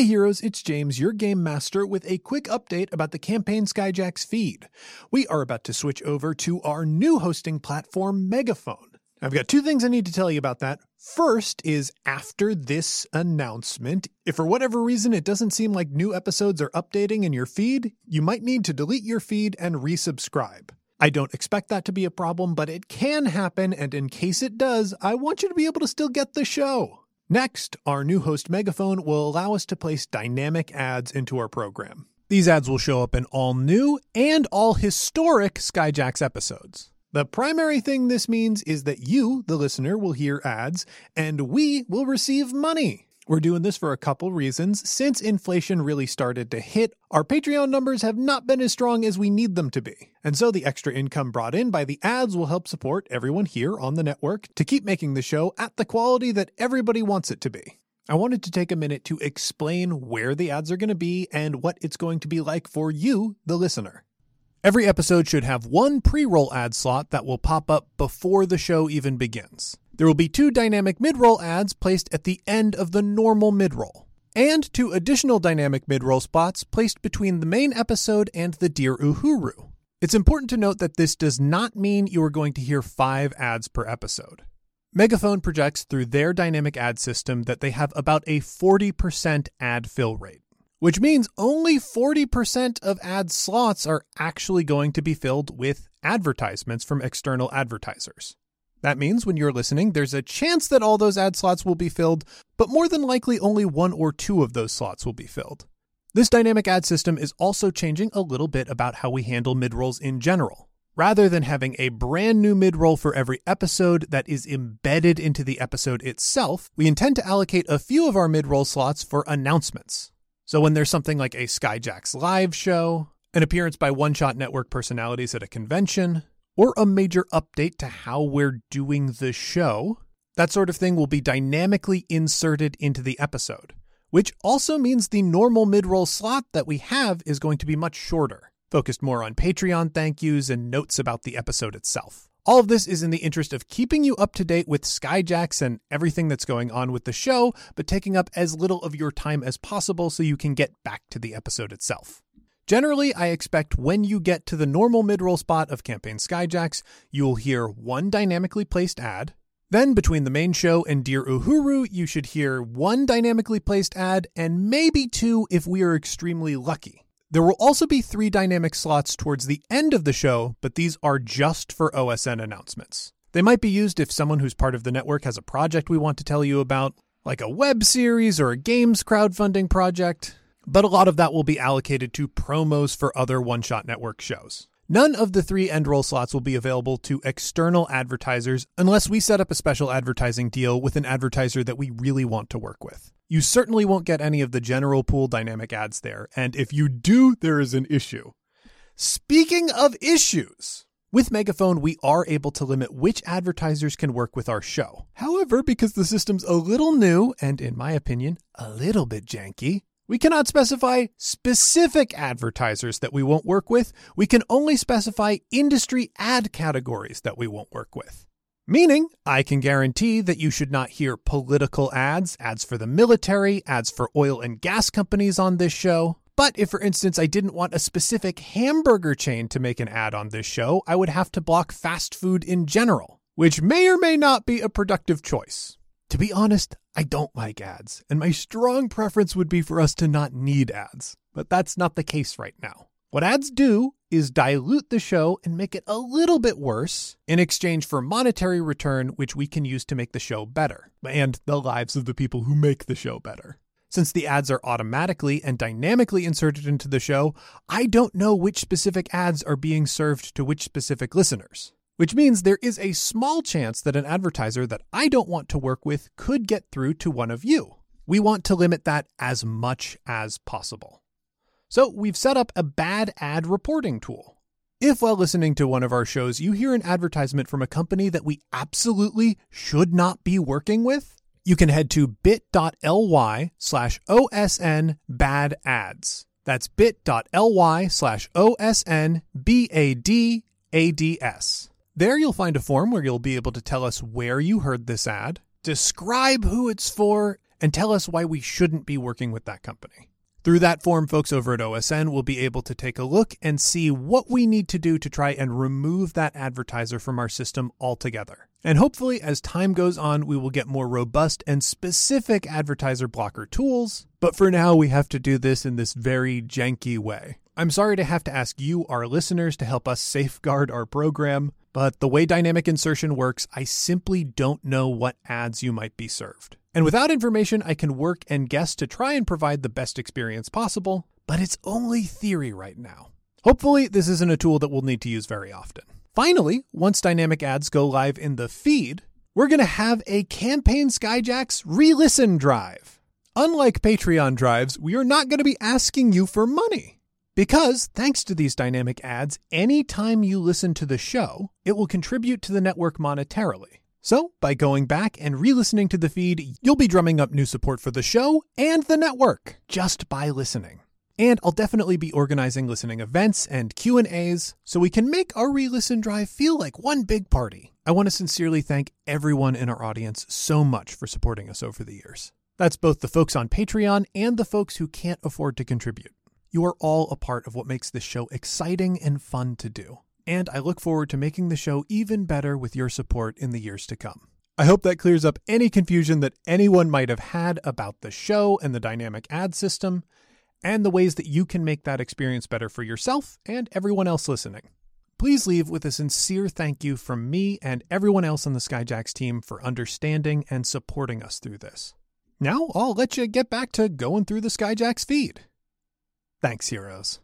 Hey heroes, it's James, your game master, with a quick update about the Campaign Skyjacks feed. We are about to switch over to our new hosting platform, Megaphone. I've got two things I need to tell you about that. First is after this announcement, if for whatever reason it doesn't seem like new episodes are updating in your feed, you might need to delete your feed and resubscribe. I don't expect that to be a problem, but it can happen, and in case it does, I want you to be able to still get the show. Next, our new host Megaphone will allow us to place dynamic ads into our program. These ads will show up in all new and all historic Skyjacks episodes. The primary thing this means is that you, the listener, will hear ads and we will receive money. We're doing this for a couple reasons. Since inflation really started to hit, our Patreon numbers have not been as strong as we need them to be. And so the extra income brought in by the ads will help support everyone here on the network to keep making the show at the quality that everybody wants it to be. I wanted to take a minute to explain where the ads are going to be and what it's going to be like for you, the listener. Every episode should have one pre roll ad slot that will pop up before the show even begins. There will be two dynamic mid-roll ads placed at the end of the normal mid-roll, and two additional dynamic mid-roll spots placed between the main episode and the Dear Uhuru. It's important to note that this does not mean you are going to hear five ads per episode. Megaphone projects through their dynamic ad system that they have about a 40% ad fill rate, which means only 40% of ad slots are actually going to be filled with advertisements from external advertisers. That means when you're listening, there's a chance that all those ad slots will be filled, but more than likely only one or two of those slots will be filled. This dynamic ad system is also changing a little bit about how we handle midrolls in general. Rather than having a brand new midroll for every episode that is embedded into the episode itself, we intend to allocate a few of our midroll slots for announcements. So when there's something like a Skyjacks live show, an appearance by One Shot Network personalities at a convention, or a major update to how we're doing the show, that sort of thing will be dynamically inserted into the episode, which also means the normal mid roll slot that we have is going to be much shorter, focused more on Patreon thank yous and notes about the episode itself. All of this is in the interest of keeping you up to date with Skyjacks and everything that's going on with the show, but taking up as little of your time as possible so you can get back to the episode itself. Generally, I expect when you get to the normal mid-roll spot of Campaign Skyjacks, you will hear one dynamically placed ad. Then, between the main show and Dear Uhuru, you should hear one dynamically placed ad and maybe two if we are extremely lucky. There will also be three dynamic slots towards the end of the show, but these are just for OSN announcements. They might be used if someone who's part of the network has a project we want to tell you about, like a web series or a games crowdfunding project but a lot of that will be allocated to promos for other One Shot Network shows. None of the three end roll slots will be available to external advertisers unless we set up a special advertising deal with an advertiser that we really want to work with. You certainly won't get any of the general pool dynamic ads there, and if you do, there is an issue. Speaking of issues, with Megaphone, we are able to limit which advertisers can work with our show. However, because the system's a little new and, in my opinion, a little bit janky, we cannot specify specific advertisers that we won't work with. We can only specify industry ad categories that we won't work with. Meaning, I can guarantee that you should not hear political ads, ads for the military, ads for oil and gas companies on this show. But if, for instance, I didn't want a specific hamburger chain to make an ad on this show, I would have to block fast food in general, which may or may not be a productive choice. To be honest, I don't like ads, and my strong preference would be for us to not need ads. But that's not the case right now. What ads do is dilute the show and make it a little bit worse in exchange for monetary return, which we can use to make the show better and the lives of the people who make the show better. Since the ads are automatically and dynamically inserted into the show, I don't know which specific ads are being served to which specific listeners which means there is a small chance that an advertiser that I don't want to work with could get through to one of you. We want to limit that as much as possible. So we've set up a bad ad reporting tool. If while listening to one of our shows you hear an advertisement from a company that we absolutely should not be working with, you can head to bit.ly slash OSN bad ads. That's bit.ly slash OSN B A D A D S. There you'll find a form where you'll be able to tell us where you heard this ad, describe who it's for, and tell us why we shouldn't be working with that company. Through that form, folks over at OSN will be able to take a look and see what we need to do to try and remove that advertiser from our system altogether. And hopefully, as time goes on, we will get more robust and specific advertiser blocker tools. But for now, we have to do this in this very janky way. I'm sorry to have to ask you, our listeners, to help us safeguard our program, but the way dynamic insertion works, I simply don't know what ads you might be served. And without information, I can work and guess to try and provide the best experience possible, but it's only theory right now. Hopefully, this isn't a tool that we'll need to use very often. Finally, once dynamic ads go live in the feed, we're going to have a Campaign Skyjacks re listen drive. Unlike Patreon drives, we are not going to be asking you for money. Because, thanks to these dynamic ads, anytime you listen to the show, it will contribute to the network monetarily. So, by going back and re-listening to the feed, you'll be drumming up new support for the show and the network just by listening. And I'll definitely be organizing listening events and Q&As so we can make our re-listen drive feel like one big party. I want to sincerely thank everyone in our audience so much for supporting us over the years. That's both the folks on Patreon and the folks who can't afford to contribute. You are all a part of what makes this show exciting and fun to do and I look forward to making the show even better with your support in the years to come. I hope that clears up any confusion that anyone might have had about the show and the dynamic ad system, and the ways that you can make that experience better for yourself and everyone else listening. Please leave with a sincere thank you from me and everyone else on the Skyjacks team for understanding and supporting us through this. Now I'll let you get back to going through the Skyjacks feed. Thanks, heroes.